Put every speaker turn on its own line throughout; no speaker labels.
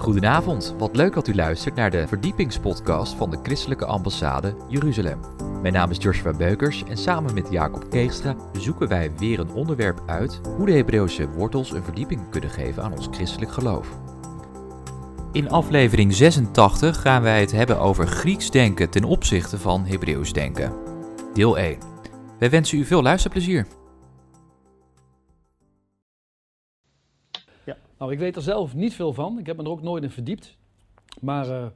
Goedenavond, wat leuk dat u luistert naar de verdiepingspodcast van de Christelijke Ambassade Jeruzalem. Mijn naam is Joshua Beukers en samen met Jacob Keegstra zoeken wij weer een onderwerp uit hoe de Hebreeuwse wortels een verdieping kunnen geven aan ons christelijk geloof. In aflevering 86 gaan wij het hebben over Grieks denken ten opzichte van Hebreeuws denken. Deel 1. Wij wensen u veel luisterplezier.
Nou, ik weet er zelf niet veel van. Ik heb me er ook nooit in verdiept. Maar uh,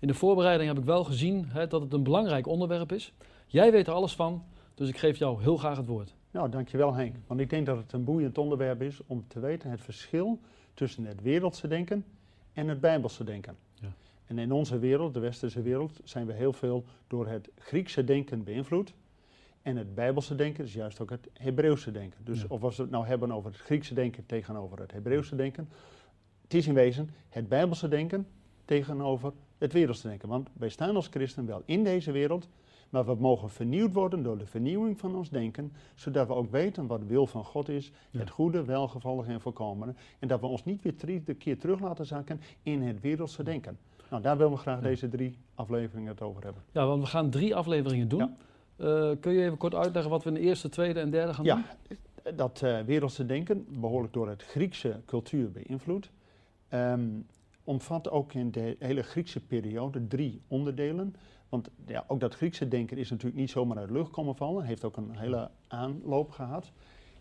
in de voorbereiding heb ik wel gezien hè, dat het een belangrijk onderwerp is. Jij weet er alles van, dus ik geef jou heel graag het woord.
Nou, dankjewel Henk. Want ik denk dat het een boeiend onderwerp is om te weten het verschil tussen het wereldse denken en het bijbelse denken. Ja. En in onze wereld, de westerse wereld, zijn we heel veel door het Griekse denken beïnvloed. En het Bijbelse denken is juist ook het Hebreeuwse denken. Dus of als we het nou hebben over het Griekse denken tegenover het Hebreeuwse denken, het is in wezen het Bijbelse denken tegenover het wereldse denken. Want wij staan als christen wel in deze wereld, maar we mogen vernieuwd worden door de vernieuwing van ons denken, zodat we ook weten wat de wil van God is, het goede, welgevallige en voorkomende. En dat we ons niet weer de keer terug laten zakken in het wereldse denken. Nou, daar willen we graag deze drie afleveringen het over hebben.
Ja, want we gaan drie afleveringen doen. Ja. Uh, kun je even kort uitleggen wat we in de eerste, tweede en derde gaan doen?
Ja, dat uh, wereldse denken, behoorlijk door het Griekse cultuur beïnvloed, um, omvat ook in de hele Griekse periode drie onderdelen. Want ja, ook dat Griekse denken is natuurlijk niet zomaar uit de lucht komen vallen, heeft ook een hele aanloop gehad.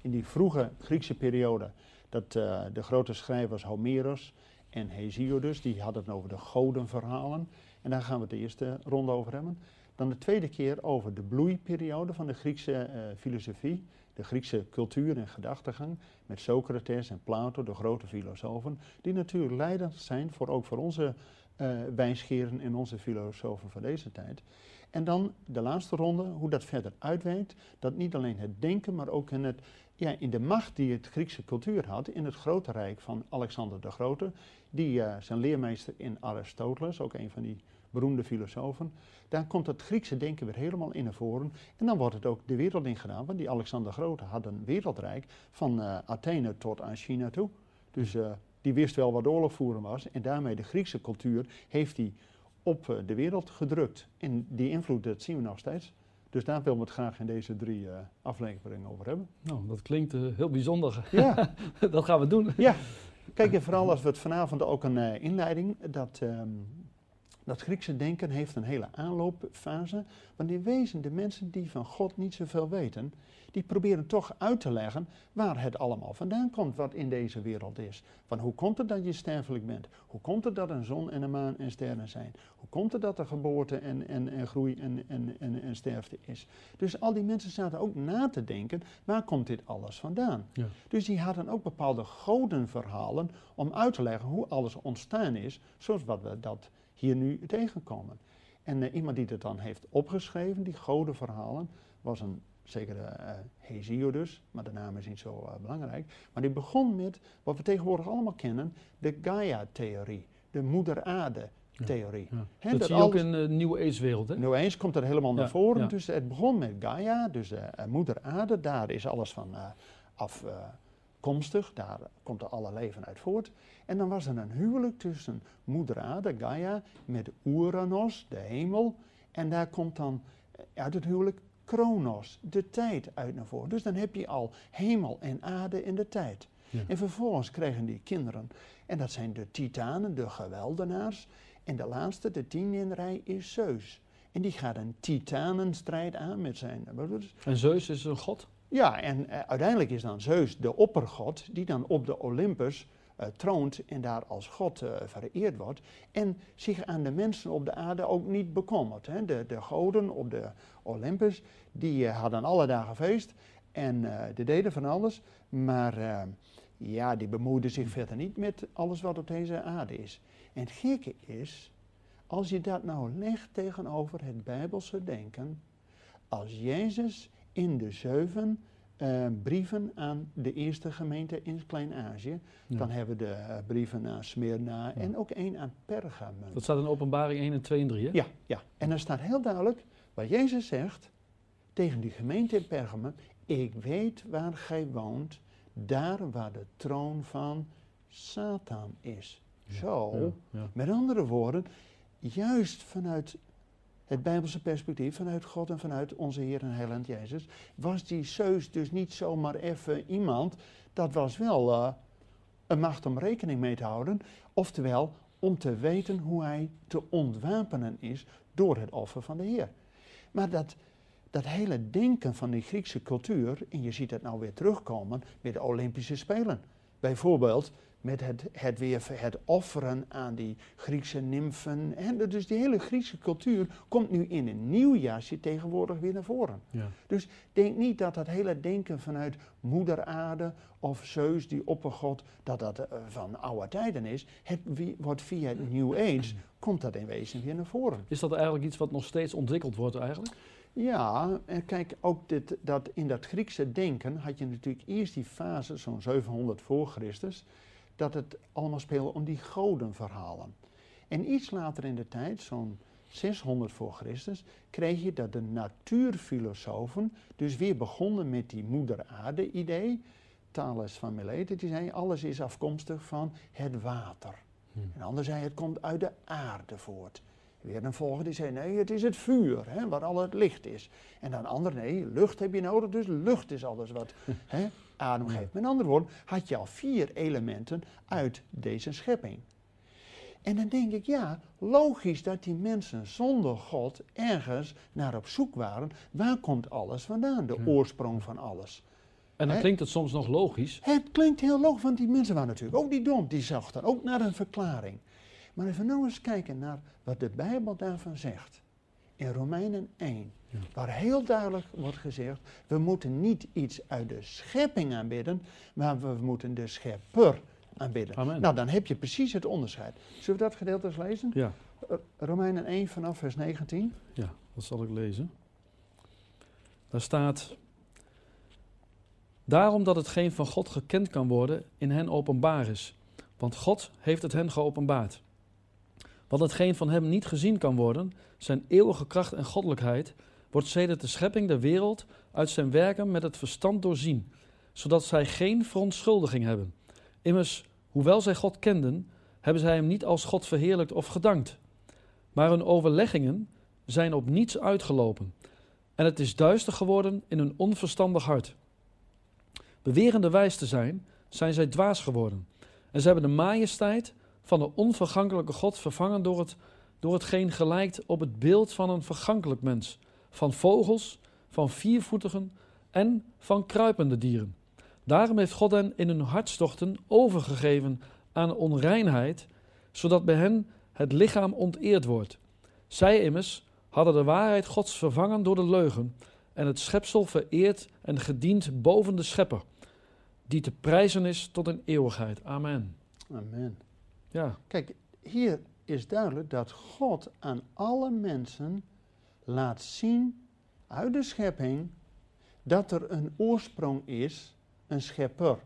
In die vroege Griekse periode, dat uh, de grote schrijvers Homerus en Hesiodus, die hadden het over de godenverhalen. En daar gaan we het de eerste ronde over hebben. Dan de tweede keer over de bloeiperiode van de Griekse uh, filosofie, de Griekse cultuur en gedachtegang, met Socrates en Plato, de grote filosofen, die natuurlijk leidend zijn voor ook voor onze uh, wijsgeren en onze filosofen van deze tijd. En dan de laatste ronde, hoe dat verder uitwerkt, dat niet alleen het denken, maar ook in, het, ja, in de macht die het Griekse cultuur had in het grote rijk van Alexander de Grote, die uh, zijn leermeester in Aristoteles, ook een van die beroemde filosofen. Daar komt het Griekse denken weer helemaal in naar voren. En dan wordt het ook de wereld ingedaan. Want die Alexander Grote had een wereldrijk van uh, Athene tot aan China toe. Dus uh, die wist wel wat oorlog voeren was. En daarmee de Griekse cultuur heeft hij op uh, de wereld gedrukt. En die invloed, dat zien we nog steeds. Dus daar willen we het graag in deze drie afleveringen over hebben.
Nou, dat klinkt heel bijzonder. Ja. dat gaan we doen.
Ja. Kijk, en vooral als we het vanavond ook een inleiding, dat... Um, dat Griekse denken heeft een hele aanloopfase, want in wezen de mensen die van God niet zoveel weten, die proberen toch uit te leggen waar het allemaal vandaan komt wat in deze wereld is. Van hoe komt het dat je sterfelijk bent? Hoe komt het dat een zon en een maan en sterren zijn? Hoe komt het dat er geboorte en, en, en groei en, en, en, en sterfte is? Dus al die mensen zaten ook na te denken, waar komt dit alles vandaan? Ja. Dus die hadden ook bepaalde godenverhalen om uit te leggen hoe alles ontstaan is, zoals wat we dat hier nu tegenkomen. En uh, iemand die dat dan heeft opgeschreven, die godenverhalen, was een zekere uh, Hesiodus, maar de naam is niet zo uh, belangrijk. Maar die begon met wat we tegenwoordig allemaal kennen, de Gaia-theorie, de moeder aarde. Theorie.
Ja, ja. dat, dat, zie je ook in de Nieuwe Age-wereld.
Nieuwe Age komt er helemaal naar voren. Dus het begon met Gaia, dus de moeder aarde. Daar is alles van af, komstig, daar komt er alle leven uit voort. En dan was er een huwelijk tussen moeder aarde, Gaia, met Uranus, de hemel. En daar komt dan eh, uit het huwelijk Kronos, de tijd, uit naar voren. Dus dan heb je al hemel en aarde in de tijd. En vervolgens krijgen die kinderen, en dat zijn de titanen, de geweldenaars. En de laatste, de tien in rij, is Zeus. En die gaat een titanenstrijd aan met zijn broeders.
En Zeus is een god?
Ja, en uh, uiteindelijk is dan Zeus de oppergod die dan op de Olympus uh, troont en daar als God uh, vereerd wordt. En zich aan de mensen op de aarde ook niet bekommert. Hè. De, de goden op de Olympus, die hadden alle dagen feest en die deden van alles. Maar ja, die bemoeiden zich verder niet met alles wat op deze aarde is. En het gekke is, als je dat nou legt tegenover het Bijbelse denken, als Jezus in de zeven uh, brieven aan de eerste gemeente in Klein-Azië. Dan hebben we de uh, brieven naar Smyrna en ook één aan Pergamum.
Dat staat in openbaring 1 en 2 en 3, hè?
Ja, ja. en dan staat heel duidelijk wat Jezus zegt tegen die gemeente in Pergamum. Ik weet waar gij woont, daar waar de troon van Satan is. Zo. Met andere woorden, juist vanuit het Bijbelse perspectief, vanuit God en vanuit onze Heer en Heiland Jezus, was die Zeus dus niet zomaar even iemand. Dat was wel eh, een macht om rekening mee te houden. Oftewel, om te weten hoe hij te ontwapenen is door het offer van de Heer. Maar dat, dat hele denken van die Griekse cultuur, en je ziet het nou weer terugkomen met de Olympische Spelen. Bijvoorbeeld met het, het weer het offeren aan die Griekse nymfen. En dus die hele Griekse cultuur komt nu in een nieuw jasje tegenwoordig weer naar voren.
Ja.
Dus denk niet dat dat hele denken vanuit moeder aarde of Zeus, die oppergod, dat dat eh, van oude tijden is. Het wordt via het New Age, komt dat in wezen weer naar voren.
Is dat eigenlijk iets wat nog steeds ontwikkeld wordt eigenlijk?
Ja, en kijk, ook dit, dat in dat Griekse denken had je natuurlijk eerst die fase, zo'n 700 voor Christus, dat het allemaal speelde om die godenverhalen. En iets later in de tijd, zo'n 600 voor Christus, kreeg je dat de natuurfilosofen dus weer begonnen met die moeder aarde idee. Thales van Miletus, die zei alles is afkomstig van het water.
Hmm.
Een ander zei het komt uit de aarde voort. Weer een volgende die zei nee, het is het vuur, hè, waar al het licht is. En dan een ander nee, lucht heb je nodig, dus lucht is alles wat hè, adem geeft. Met andere woorden, had je al vier elementen uit deze schepping. En dan denk ik, ja, logisch dat die mensen zonder God ergens naar op zoek waren. Waar komt alles vandaan? De oorsprong van alles.
En dan klinkt het soms nog logisch.
Het klinkt heel logisch, want die mensen waren natuurlijk ook niet dom. Die zochten ook naar een verklaring. Maar even nou eens kijken naar wat de Bijbel daarvan zegt. In Romeinen 1,
Ja.
waar heel duidelijk wordt gezegd, we moeten niet iets uit de schepping aanbidden, maar we moeten de schepper aanbidden.
Amen.
Nou, dan heb je precies het onderscheid. Zullen we dat gedeelte eens lezen?
Ja,
R- Romeinen 1 vanaf vers 19.
ja, dat zal ik lezen. Daar staat. Daarom dat hetgeen van God gekend kan worden in hen openbaar is. Want God heeft het hen geopenbaard. Want hetgeen van hem niet gezien kan worden, zijn eeuwige kracht en goddelijkheid, wordt sedert de schepping der wereld uit zijn werken met het verstand doorzien, zodat zij geen verontschuldiging hebben. Immers, hoewel zij God kenden, hebben zij hem niet als God verheerlijkt of gedankt. Maar hun overleggingen zijn op niets uitgelopen. En het is duister geworden in hun onverstandig hart. Bewerende wijs te zijn, zijn zij dwaas geworden. En ze hebben de majesteit van de onvergankelijke God vervangen door, het, door hetgeen gelijkt op het beeld van een vergankelijk mens. Van vogels, van viervoetigen en van kruipende dieren. Daarom heeft God hen in hun hartstochten overgegeven aan onreinheid, zodat bij hen het lichaam onteerd wordt. Zij immers hadden de waarheid Gods vervangen door de leugen en het schepsel vereerd en gediend boven de schepper, die te prijzen is tot een eeuwigheid. Amen.
Amen.
Ja,
Kijk, hier is duidelijk dat God aan alle mensen laat zien uit de schepping dat er een oorsprong is, een schepper.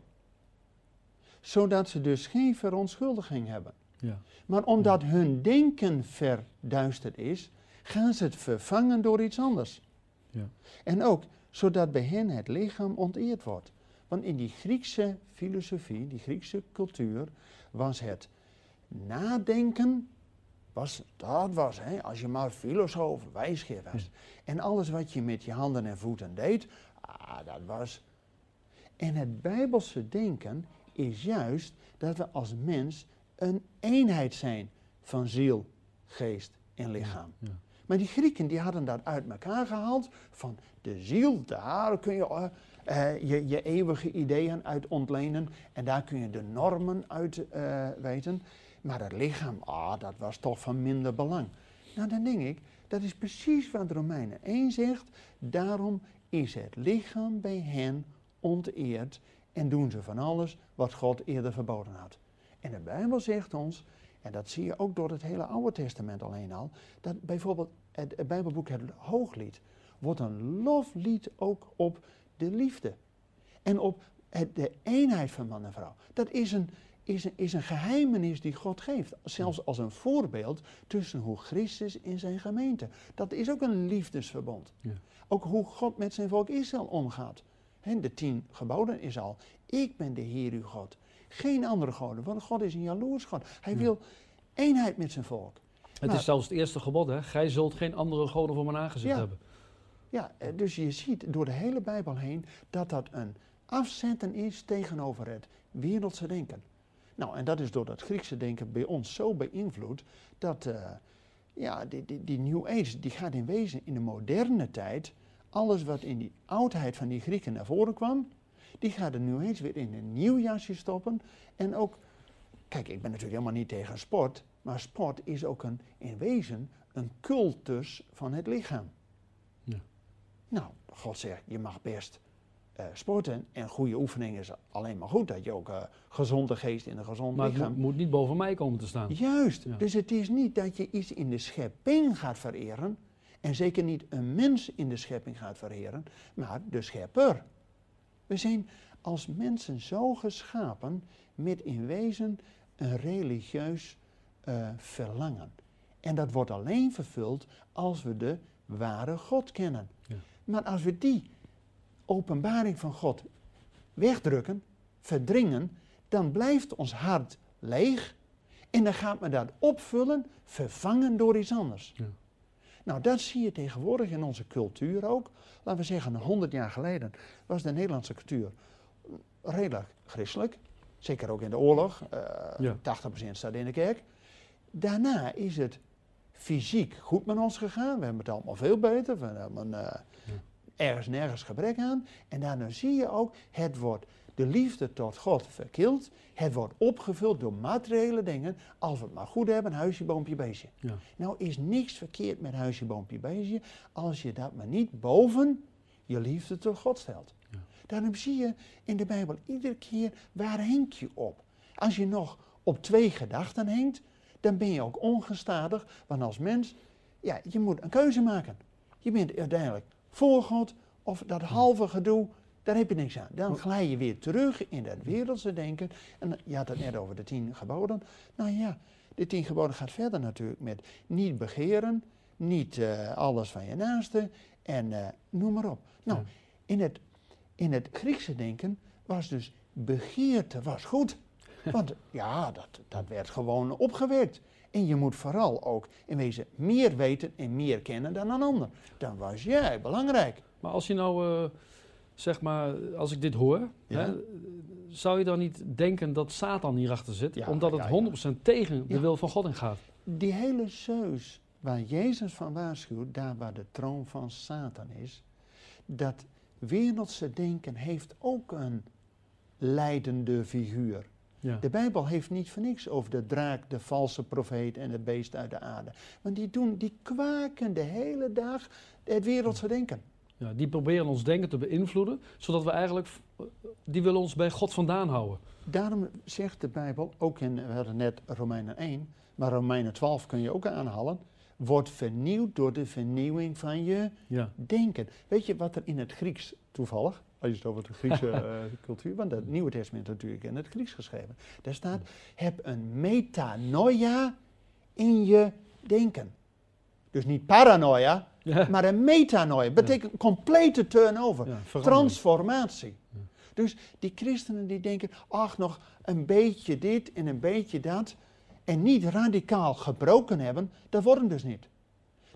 Zodat ze dus geen verontschuldiging hebben.
ja,
Maar omdat hun denken verduisterd is, gaan ze het vervangen door iets anders.
Ja.
En ook zodat bij hen het lichaam onteerd wordt. Want in die Griekse filosofie, die Griekse cultuur, was het nadenken, was, dat was, hè, als je maar filosoof, wijsgeer was. En alles wat je met je handen en voeten deed, ah, dat was. En het Bijbelse denken is juist dat we als mens een eenheid zijn van ziel, geest en lichaam.
ja.
Maar die Grieken die hadden dat uit elkaar gehaald. Van de ziel, daar kun je eh, eh, je, je eeuwige ideeën uit ontlenen. En daar kun je de normen uit eh, weten. Maar het lichaam, ah, dat was toch van minder belang. Nou, dan denk ik, dat is precies wat Romeinen 1 zegt. Daarom is het lichaam bij hen onteerd. En doen ze van alles wat God eerder verboden had. En de Bijbel zegt ons, en dat zie je ook door het hele Oude Testament alleen al, dat bijvoorbeeld het, Bijbelboek het Hooglied wordt een loflied ook op de liefde. En op de eenheid van man en vrouw. Dat is een, is, een, is een geheimenis die God geeft. Zelfs als een voorbeeld tussen hoe Christus in zijn gemeente. Dat is ook een liefdesverbond.
Ja.
Ook hoe God met zijn volk Israël omgaat. Hè, de tien geboden is al. Ik ben de Heer uw God. geen andere goden, want God is een jaloers God. Hij wil eenheid met zijn volk.
Het
Nou,
is zelfs het eerste gebod, hè? Gij zult geen andere goden voor mijn aangezicht
Ja.
hebben.
Ja, eh, dus je ziet door de hele Bijbel heen dat dat een afzetten is tegenover het wereldse denken. Nou, en dat is door dat Griekse denken bij ons zo beïnvloed dat eh, ja, die, die, die New Age die gaat in wezen in de moderne tijd, alles wat in die oudheid van die Grieken naar voren kwam, die gaat de New Age weer in een nieuw jasje stoppen. En ook, kijk, ik ben natuurlijk helemaal niet tegen sport, maar sport is ook een, in wezen een cultus van het lichaam.
Ja.
Nou, God zegt, je mag best eh, sporten en goede oefeningen is alleen maar goed. Dat je ook eh gezonde geest in een gezond
Maar het
lichaam.
moet, moet niet boven mij komen te staan.
Juist,
Ja.
dus het is niet dat je iets in de schepping gaat vereren. En zeker niet een mens in de schepping gaat vereren, maar de schepper. We zijn als mensen zo geschapen met in wezen een religieus eh, verlangen. En dat wordt alleen vervuld als we de ware God kennen.
Ja.
Maar als we die openbaring van God wegdrukken, verdringen, dan blijft ons hart leeg en dan gaat men dat opvullen, vervangen door iets anders.
Ja.
Nou, dat zie je tegenwoordig in onze cultuur ook. Laten we zeggen, 100 jaar geleden was de Nederlandse cultuur redelijk christelijk. Zeker ook in de oorlog. eh
Ja.
80% staat in de kerk. Daarna is het fysiek goed met ons gegaan. We hebben het allemaal veel beter. We hebben eh, ergens nergens gebrek aan. En daarna zie je ook, het wordt de liefde tot God verkild. Het wordt opgevuld door materiële dingen. Als we het maar goed hebben, huisje, boompje, beestje.
Ja.
Nou is niks verkeerd met huisje, boompje, beestje. Als je dat maar niet boven je liefde tot God stelt.
Ja.
Daarom zie je in de Bijbel iedere keer waar henk je op. Als je nog op twee gedachten hengt, dan ben je ook ongestadig. Want als mens, ja, je moet een keuze maken. Je bent uiteindelijk voor God of dat halve gedoe, daar heb je niks aan. Dan glij je weer terug in dat wereldse denken. En je had het net over de tien geboden. Nou ja, de tien geboden gaat verder natuurlijk met niet begeren, niet eh, alles van je naaste en eh, noem maar op. Nou, in, het, in het Griekse denken was dus begeerte was goed. Want ja, dat, dat werd gewoon opgewekt. En je moet vooral ook in wezen meer weten en meer kennen dan een ander. Dan was jij belangrijk.
Maar als je nou, eh, zeg maar, als ik dit hoor,
Ja.
hè, zou je dan niet denken dat Satan hierachter zit?
Ja,
omdat het
ja, ja.
100% tegen de wil van God ingaat.
Die hele zeus waar Jezus van waarschuwt, daar waar de troon van Satan is, dat wereldse denken heeft ook een leidende figuur.
Ja.
De Bijbel heeft niet voor niks over de draak, de valse profeet en het beest uit de aarde. Want die, doen, die kwaken de hele dag het wereldse denken.
Ja, die proberen ons denken te beïnvloeden, zodat we eigenlijk, eh, die willen ons bij God vandaan houden.
Daarom zegt de Bijbel, ook in, we hadden net Romeinen 1, maar Romeinen 12 kun je ook aanhalen, wordt vernieuwd door de vernieuwing van je
Ja.
denken. Weet je wat er in het Grieks toevallig, als je het over de Griekse eh, cultuur, want het Nieuwe Testament is natuurlijk in het Grieks geschreven. Daar staat, heb een metanoia in je denken. Dus niet paranoia,
Ja.
maar een metanoia. Betekent complete turnover.
Ja.
Transformatie. Dus die christenen die denken, ach nog een beetje dit en een beetje dat. En niet radicaal gebroken hebben, dat worden dus niet.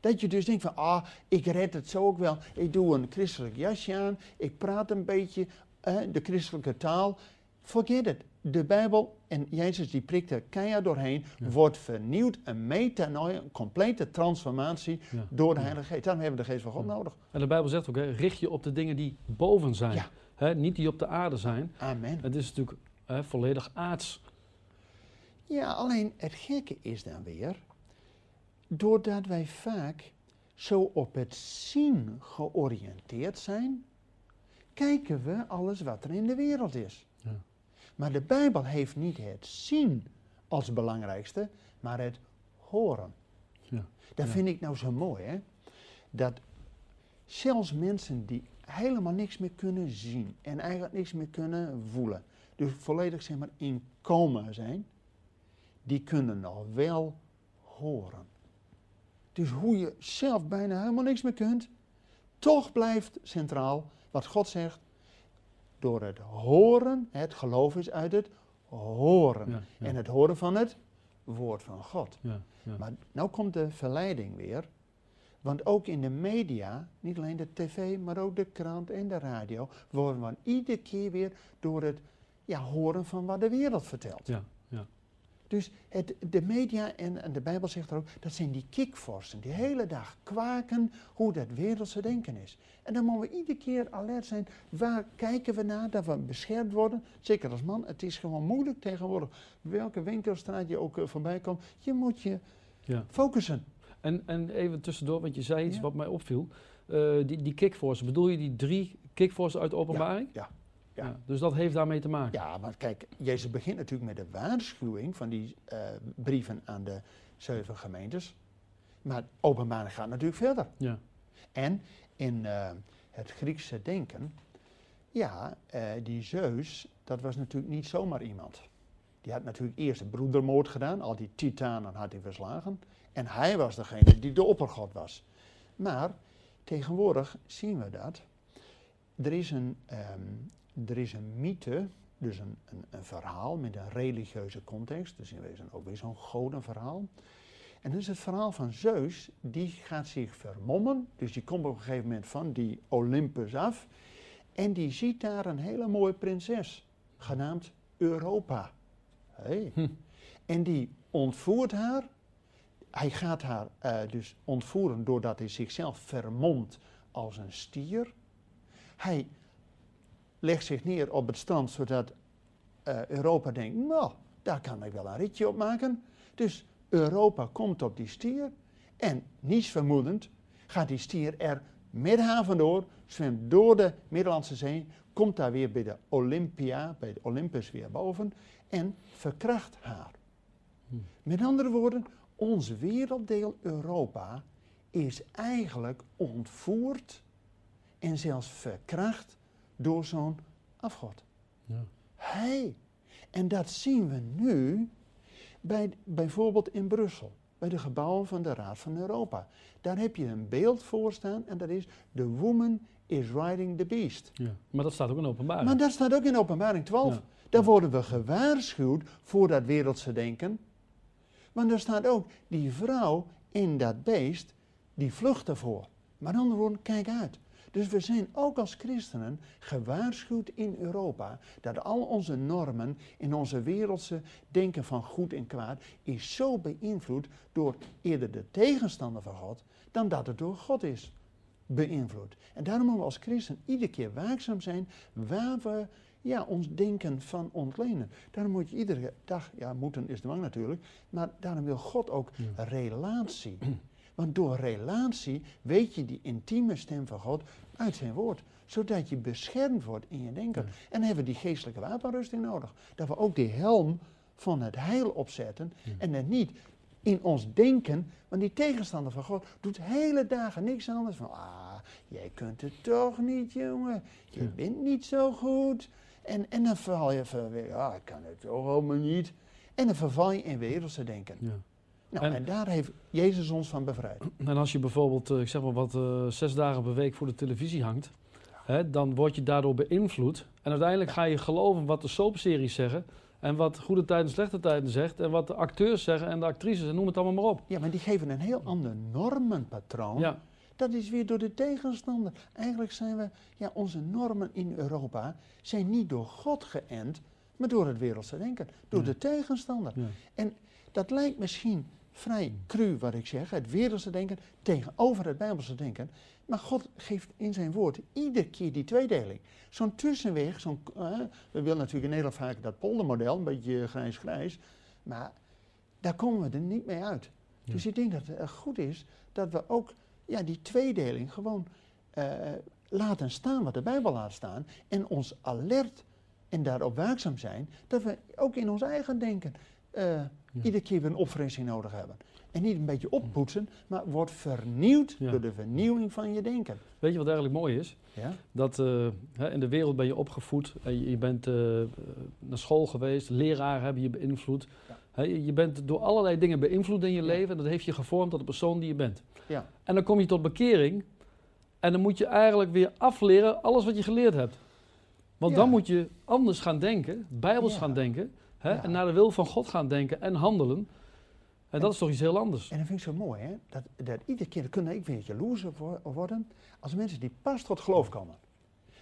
Dat je dus denkt van, ah, ik red het zo ook wel. Ik doe een christelijk jasje aan, ik praat een beetje eh, de christelijke taal. Forget it. De Bijbel, en Jezus die prikt er keihard doorheen,
Ja.
wordt vernieuwd, een metanoia, een complete transformatie
Ja.
door de Heilige Geest. Daarom hebben we de Geest van God
Ja.
nodig.
En de Bijbel zegt ook, hè, richt je op de dingen die boven zijn. Hè, niet die op de aarde zijn.
Amen.
Het is natuurlijk hè, volledig aards.
Ja, alleen het gekke is dan weer, doordat wij vaak zo op het zien georiënteerd zijn, kijken we alles wat er in de wereld is.
Ja.
Maar de Bijbel heeft niet het zien als belangrijkste, maar het horen.
Ja.
Dat
Ja.
vind ik nou zo mooi, hè? Dat zelfs mensen die helemaal niks meer kunnen zien en eigenlijk niks meer kunnen voelen, dus volledig zeg maar in coma zijn, die kunnen nog wel horen. Dus hoe je zelf bijna helemaal niks meer kunt, toch blijft centraal wat God zegt. Door het horen, het geloof is uit het horen.
Ja, ja.
En het horen van het woord van God.
Ja, ja.
Maar nou komt de verleiding weer. Want ook in de media, niet alleen de tv, maar ook de krant en de radio, worden we iedere keer weer door het ja, horen van wat de wereld vertelt. Dus het, de media en, en de Bijbel zegt er ook, dat zijn die kikvorsten die de hele dag kwaken hoe dat wereldse denken is. En dan moeten we iedere keer alert zijn, waar kijken we naar, dat we beschermd worden. Zeker als man, het is gewoon moeilijk tegenwoordig. Welke winkelstraat je ook eh, voorbij komt, je moet je
ja.
focussen.
En, en even tussendoor, want je zei iets
Ja.
wat mij opviel. Eh, die, die kickforce, bedoel je die drie kickforces uit de openbaring?
ja, ja.
Dus dat heeft daarmee te maken?
Ja, maar kijk, Jezus begint natuurlijk met de waarschuwing van die eh, brieven aan de zeven gemeentes. Maar openbaring gaat natuurlijk verder.
Ja.
En in eh, het Griekse denken, ja, eh, die Zeus, dat was natuurlijk niet zomaar iemand. Die had natuurlijk eerst de broedermoord gedaan, al die titanen had hij verslagen. En hij was degene die de oppergod was. Maar tegenwoordig zien we dat. Er is een, ehm, er is een mythe, dus een, een, een verhaal met een religieuze context. Dus in wezen ook weer zo'n godenverhaal. En dat is het verhaal van Zeus, die gaat zich vermommen. Dus die komt op een gegeven moment van die Olympus af. En die ziet daar een hele mooie prinses, genaamd Europa. Hey.
Hm.
En die ontvoert haar. Hij gaat haar eh, dus ontvoeren doordat hij zichzelf vermomt als een stier. Hij legt zich neer op het strand zodat eh, Europa denkt, nou, daar kan ik wel een ritje op maken. Dus Europa komt op die stier en niets vermoedend gaat die stier er haar vandoor, zwemt door de Middellandse Zee, komt daar weer bij de Olympia, bij de Olympus weer boven en verkracht haar. Met andere woorden, ons werelddeel Europa is eigenlijk ontvoerd en zelfs verkracht door zo'n afgod.
Ja.
Hey, en dat zien we nu bij, bijvoorbeeld in Brussel, bij de gebouwen van de Raad van Europa. Daar heb je een beeld voor staan en dat is The Woman is Riding the Beast.
Ja. Maar dat staat ook in openbaring.
Maar dat staat ook in Openbaring 12.
Ja.
Daar worden we gewaarschuwd voor dat wereldse denken. Maar daar staat ook die vrouw in dat beest, die vlucht ervoor. Maar andere woorden, kijk uit. Dus we zijn ook als christenen gewaarschuwd in Europa dat al onze normen in onze wereldse denken van goed en kwaad is zo beïnvloed door eerder de tegenstander van God dan dat het door God is beïnvloed. En daarom moeten we als christen iedere keer waakzaam zijn waar we ja, ons denken van ontlenen. Daarom moet je iedere dag, ja, moeten is de wang natuurlijk, maar daarom wil God ook
Ja.
relatie. Want door relatie weet je die intieme stem van God uit zijn woord. Zodat je beschermd wordt in je denken.
Ja.
En dan hebben we die geestelijke wapenrusting nodig. Dat we ook die helm van het heil opzetten.
Ja.
En het niet in ons denken. Want die tegenstander van God doet hele dagen niks anders van. Ah, jij kunt het toch niet, jongen. Je
Ja.
bent niet zo goed. En, en dan val je van, weer, ah, ik kan het toch allemaal niet. En dan verval je in wereldse denken. Nou, en,
En-
daar heeft Jezus ons van bevrijd.
En als je bijvoorbeeld, eh, ik zeg maar wat, eh, zes dagen per week voor de televisie hangt, hè, dan word je daardoor beïnvloed. En uiteindelijk ga je geloven wat de soapseries zeggen. En wat goede tijden en slechte tijden zegt. En wat de acteurs zeggen en de actrices en noem het allemaal maar op.
Ja, maar die geven een heel ander normenpatroon.
Ja,
Dat is weer door de tegenstander. Eigenlijk zijn we, ja, onze normen in Europa zijn niet door God geënt, maar door het wereldse denken. Door
Ja.
de tegenstander.
ja.
Dat lijkt misschien vrij cru wat ik zeg, het wereldse denken tegenover het bijbelse denken. Maar God geeft in zijn woord iedere keer die tweedeling. Zo'n tussenweg, zo'n, eh, we willen natuurlijk in Nederland vaak dat poldermodel, een beetje grijs-grijs. Maar daar komen we er niet mee uit.
Ja.
Dus ik denk dat het goed is dat we ook ja, die tweedeling gewoon eh, laten staan wat de Bijbel laat staan. En ons alert en daarop waakzaam zijn dat we ook in ons eigen denken eh, iedere keer weer een opfrissing nodig hebben. En niet een beetje oppoetsen, maar wordt vernieuwd
Ja.
door de vernieuwing van je denken.
Weet je wat eigenlijk mooi is?
Ja?
Dat eh, hè, in de wereld ben je opgevoed, en je, je bent eh, naar school geweest, leraren hebben je beïnvloed.
Ja.
Hè, je, bent door allerlei dingen beïnvloed in je leven en dat heeft je gevormd tot de persoon die je bent.
Ja.
En dan kom je tot bekering en dan moet je eigenlijk weer afleren alles wat je geleerd hebt. Want dan moet je anders gaan denken, bijbels gaan denken, Hè?
Ja.
En naar de wil van God gaan denken en handelen. En
En-
dat is toch iets heel anders.
En dat vind ik zo mooi, hè? Dat, dat iedere keer kunnen ik weer jaloers op wo- worden als mensen die pas tot geloof komen.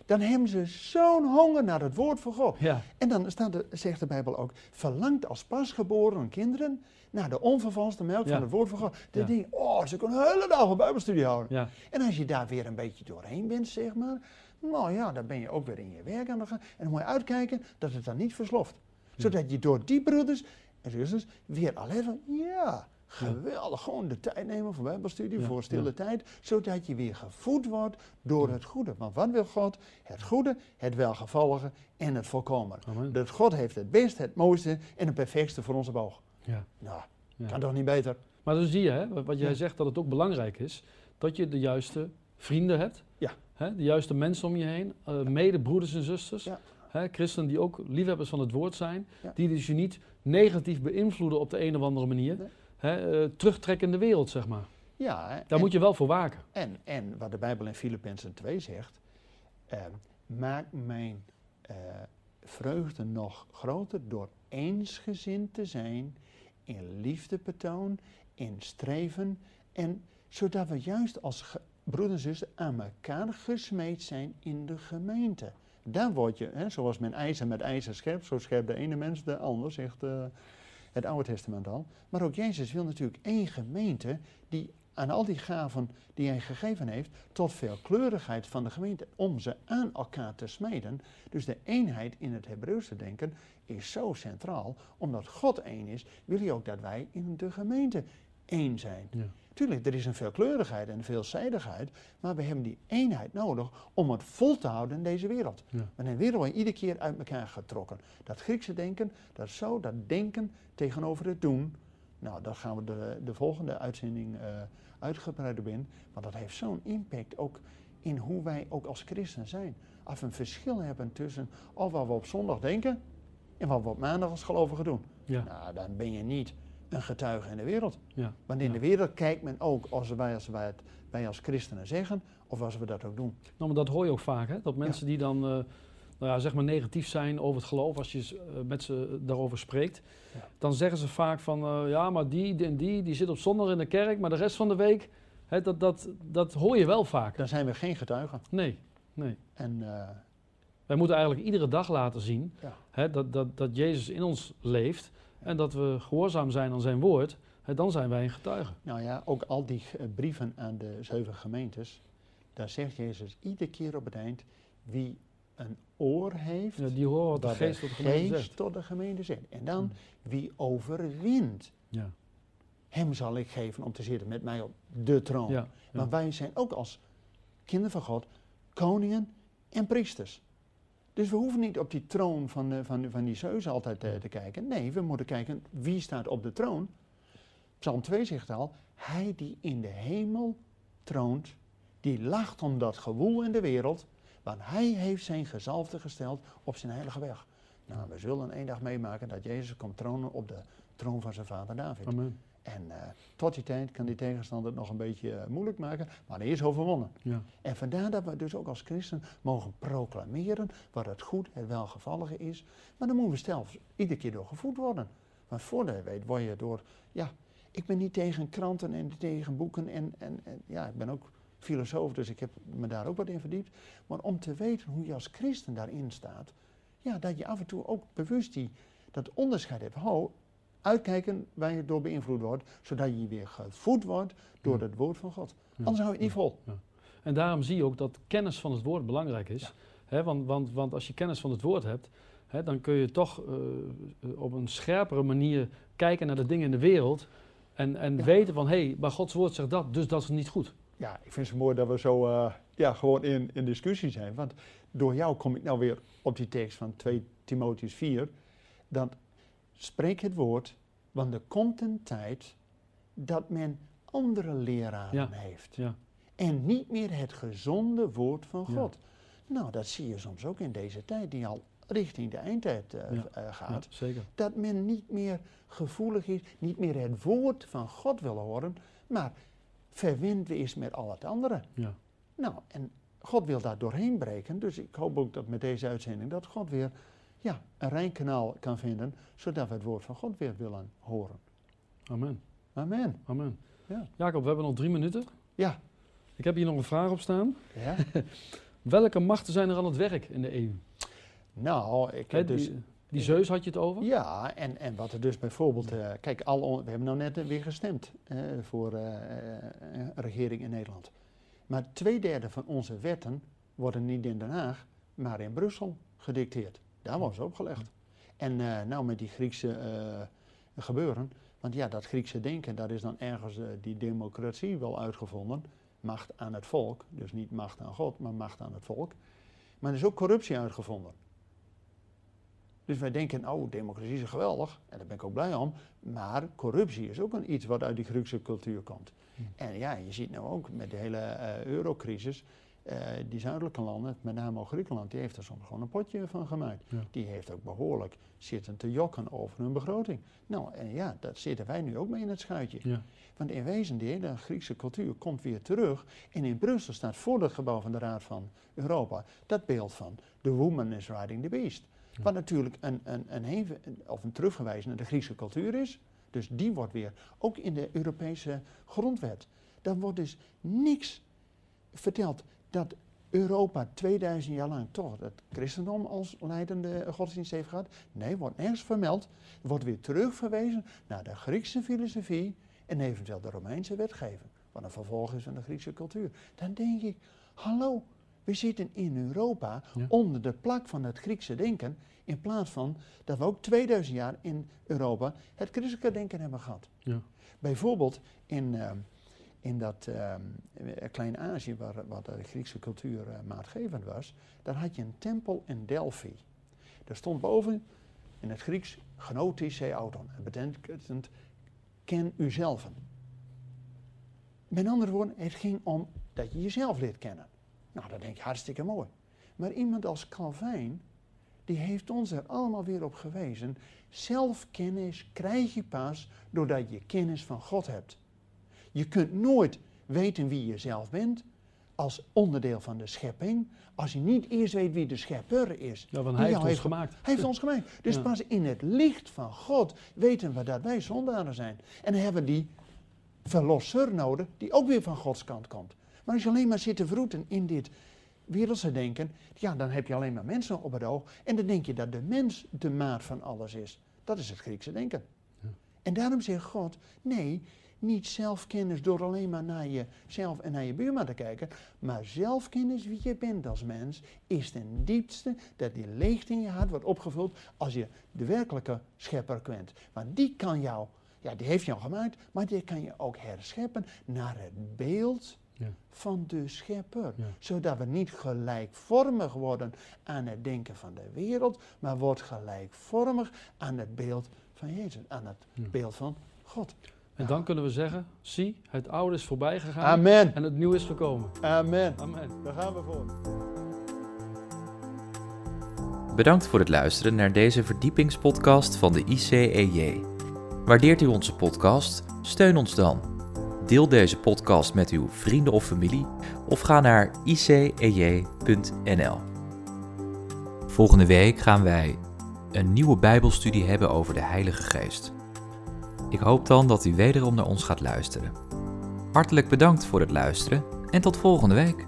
Dan hebben ze zo'n honger naar het woord van God.
Ja,
En dan staat de, zegt de Bijbel ook, verlangt als pasgeboren kinderen naar de onvervalste melk
Ja.
van het woord van God. Dan
Ja.
denk je, oh, ze kunnen een hele dag een bijbelstudie houden.
ja,
En als je daar weer een beetje doorheen bent, zeg maar, nou ja, dan ben je ook weer in je werk aan de gang. En dan moet je uitkijken dat het dan niet versloft. Zodat je door die broeders en zusters weer alleen van, ja, geweldig, gewoon de tijd nemen voor bijbelstudie,
Ja,
voor stille
ja.
tijd. Zodat je weer gevoed wordt door het goede. Want wat wil God? Het goede, het welgevallige en het volkomen.
amen.
Dat God heeft het beste, het mooiste en het perfectste voor onze boog.
Ja.
Nou, kan toch niet beter?
Maar dan zie je, hè, wat- jij zegt, dat het ook belangrijk is dat je de juiste vrienden hebt.
Ja.
Hè, de juiste mensen om je heen, eh medebroeders en zusters.
Ja.
Hè, christenen die ook liefhebbers van het woord zijn.
Ja.
Die dus je niet negatief beïnvloeden op de een of andere manier.
Nee.
Hè, eh, terugtrekken in de wereld, zeg maar.
Ja, hè,
Daar
en-
moet je wel voor waken.
En, en wat de Bijbel in Filippenzen 2 zegt, eh, maak mijn eh, vreugde nog groter door eensgezind te zijn in liefdebetoon, in streven en zodat we juist als broeders en zusters aan elkaar gesmeed zijn in de gemeente. Daar word je, hè, zoals men ijzer met ijzer scherpt, zo scherpt de ene mens de ander, zegt eh, het Oude Testament al. Maar ook Jezus wil natuurlijk één gemeente die aan al die gaven die hij gegeven heeft, tot veelkleurigheid van de gemeente, om ze aan elkaar te smeden. Dus de eenheid in het Hebreeuwse denken is zo centraal, omdat God één is, wil hij ook dat wij in de gemeente één zijn.
Ja.
Tuurlijk, er is een veelkleurigheid en veelzijdigheid, maar we hebben die eenheid nodig om het vol te houden in deze wereld.
Ja.
In de wereld wordt iedere keer uit elkaar getrokken. Dat Griekse denken, dat is zo, dat denken tegenover het doen. Nou, daar gaan we de, de volgende uitzending eh uitgebreider op in. Want dat heeft zo'n impact ook in hoe wij ook als christen zijn. Als we een verschil hebben tussen of wat we op zondag denken en wat we op maandag als gelovigen doen.
Ja.
Nou, dan ben je niet een getuige in de wereld.
Ja.
Want in
Ja.
de wereld kijkt men ook als wij als, wij het, wij als christenen zeggen of als we dat ook doen.
Nou, maar dat hoor je ook vaak, hè? dat mensen die dan eh, nou ja, zeg maar negatief zijn over het geloof, als je eh, met ze daarover spreekt, dan zeggen ze vaak van eh, ja, maar die en die, die zit op zondag in de kerk, maar de rest van de week, hè, dat, dat, dat hoor je wel vaak.
Dan zijn we geen getuigen.
Nee, nee.
En
Wij moeten eigenlijk iedere dag laten zien hè, dat, dat, dat Jezus in ons leeft en dat we gehoorzaam zijn aan zijn woord, hè, dan zijn wij een getuige.
nou ja, ook al die eh, brieven aan de zeven gemeentes, daar zegt Jezus iedere keer op het eind, wie een oor heeft,
Ja, die wat de geest tot de gemeente
geest
zegt.
tot de gemeente zegt. En dan,
Hm.
wie overwint,
Ja,
hem zal ik geven om te zitten met mij op de troon.
ja.
Want wij zijn ook als kinderen van God koningen en priesters. Dus we hoeven niet op die troon van, van, van die zeus altijd eh, te kijken. Nee, we moeten kijken wie staat op de troon. Psalm 2 zegt al, hij die in de hemel troont, die lacht om dat gewoel in de wereld, want hij heeft zijn gezalfde gesteld op zijn heilige weg. Nou, we zullen één dag meemaken dat Jezus komt tronen op de troon van zijn vader David.
Amen.
En eh, tot die tijd kan die tegenstander het nog een beetje eh, moeilijk maken, maar hij is overwonnen.
Ja.
En vandaar dat we dus ook als christen mogen proclameren wat het goed, het welgevallige is. Maar dan moeten we zelf iedere keer door gevoed worden. Want voordat je weet, word je door, ja, ik ben niet tegen kranten en tegen boeken en, en, en ja, ik ben ook filosoof, dus ik heb me daar ook wat in verdiept. Maar om te weten hoe je als christen daarin staat, ja, dat je af en toe ook bewust die, dat onderscheid hebt. Ho, uitkijken waar je door beïnvloed wordt, zodat je weer gevoed wordt door het woord van God. Anders hou je het niet vol.
En daarom zie je ook dat kennis van het woord belangrijk is. Want, want, want als je kennis van het woord hebt, dan kun je toch eh, eh, op een scherpere manier kijken naar de dingen in de wereld. En, en
Ja.
weten van, hé, hey, maar Gods woord zegt dat, dus dat is niet goed.
Ja, ik vind het mooi dat we zo eh, ja, gewoon in, in discussie zijn. Want door jou kom ik nou weer op die tekst van 2 Timotheus 4. Dat spreek het woord, want er komt een tijd dat men andere leraren
Ja.
heeft.
Ja,
En niet meer het gezonde woord van
Ja.
God. Nou, dat zie je soms ook in deze tijd die al richting de eindtijd eh, eh, gaat.
zeker.
Dat men niet meer gevoelig is, niet meer het woord van God wil horen, maar verwend is met al het andere.
Ja.
Nou, en God wil daar doorheen breken. Dus ik hoop ook dat met deze uitzending dat God weer ja, een Rijnkanaal kan vinden, zodat we het woord van God weer willen horen.
Amen.
Amen.
Amen.
Ja.
Jacob, we hebben nog drie minuten.
Ja.
Ik heb hier nog een vraag op staan.
ja.
Welke machten zijn er aan het werk in de EU?
Nou, ik heb dus...
die, die Zeus had je het over?
Ja, en, en wat er dus bijvoorbeeld... eh, kijk, al on- we hebben nou net eh, weer gestemd eh, voor een regering in Nederland. Maar twee derde van onze wetten worden niet in Den Haag, maar in Brussel gedicteerd. Daar was opgelegd. En eh, nou met die Griekse eh, gebeuren, want ja, dat Griekse denken, daar is dan ergens eh, die democratie wel uitgevonden. Macht aan het volk, dus niet macht aan God, maar macht aan het volk. Maar er is ook corruptie uitgevonden. Dus wij denken, oh, democratie is geweldig, en daar ben ik ook blij om. Maar corruptie is ook een iets wat uit die Griekse cultuur komt.
Hm.
En ja, je ziet nu ook met de hele eurocrisis, eh, die zuidelijke landen, met name ook Griekenland, die heeft er soms gewoon een potje van gemaakt.
Ja.
Die heeft ook behoorlijk zitten te jokken over hun begroting. Nou, en ja, dat zitten wij nu ook mee in het schuitje.
Ja.
Want in wezen, de hele Griekse cultuur komt weer terug. En in Brussel staat voor het gebouw van de Raad van Europa dat beeld van The Woman is Riding the Beast.
Ja.
Wat natuurlijk een, een, een, heve- of een terugverwijzing naar de Griekse cultuur is. Dus die wordt weer, ook in de Europese grondwet. Daar wordt dus niks verteld dat Europa 2000 jaar lang toch het christendom als leidende godsdienst heeft gehad. Nee, wordt nergens vermeld. Er wordt weer terugverwezen naar de Griekse filosofie en eventueel de Romeinse wetgeving. Wat een vervolg is van de Griekse cultuur. Dan denk ik, hallo, we zitten in Europa
Ja.
onder de plak van het Griekse denken. In plaats van dat we ook 2000 jaar in Europa het christelijke denken hebben gehad.
Ja.
Bijvoorbeeld in, ehm, in dat ehm, eh, Klein-Azië, waar, waar de Griekse cultuur eh, maatgevend was, daar had je een tempel in Delphi. Daar stond boven in het Grieks gnotische auton. Dat betekent ken uzelf. Met andere woorden, het ging om dat je jezelf leert kennen. Nou, dat denk je hartstikke mooi. Maar iemand als Calvijn, die heeft ons er allemaal weer op gewezen. Zelfkennis krijg je pas doordat je kennis van God hebt. Je kunt nooit weten wie je zelf bent als onderdeel van de schepping, als je niet eerst weet wie de schepper is.
Ja, want hij heeft ons gemaakt.
Hij heeft ons gemaakt. Dus
Ja.
pas in het licht van God weten we dat wij zondaren zijn. En dan hebben we die verlosser nodig, die ook weer van Gods kant komt. Maar als je alleen maar zit te vroeten in dit wereldse denken, ja, dan heb je alleen maar mensen op het oog. En dan denk je dat de mens de maat van alles is. Dat is het Griekse denken.
Ja.
En daarom zegt God, nee, niet zelfkennis door alleen maar naar jezelf en naar je buurman te kijken, maar zelfkennis wie je bent als mens is ten diepste dat die leegte in je hart wordt opgevuld als je de werkelijke schepper kent. Want die kan jou, ja, die heeft jou gemaakt, maar die kan je ook herscheppen naar het beeld
Ja.
van de schepper.
Ja.
Zodat we niet gelijkvormig worden aan het denken van de wereld, maar wordt gelijkvormig aan het beeld van Jezus, aan het
Ja.
beeld van God.
En dan kunnen we zeggen, zie, het oude is voorbij gegaan
Amen.
en het nieuwe is gekomen.
Amen.
Amen.
Daar gaan we voor.
Bedankt voor het luisteren naar deze verdiepingspodcast van de ICEJ. Waardeert u onze podcast? Steun ons dan. Deel deze podcast met uw vrienden of familie of ga naar icej.nl. Volgende week gaan wij een nieuwe Bijbelstudie hebben over de Heilige Geest. Ik hoop dan dat u wederom naar ons gaat luisteren. Hartelijk bedankt voor het luisteren en tot volgende week.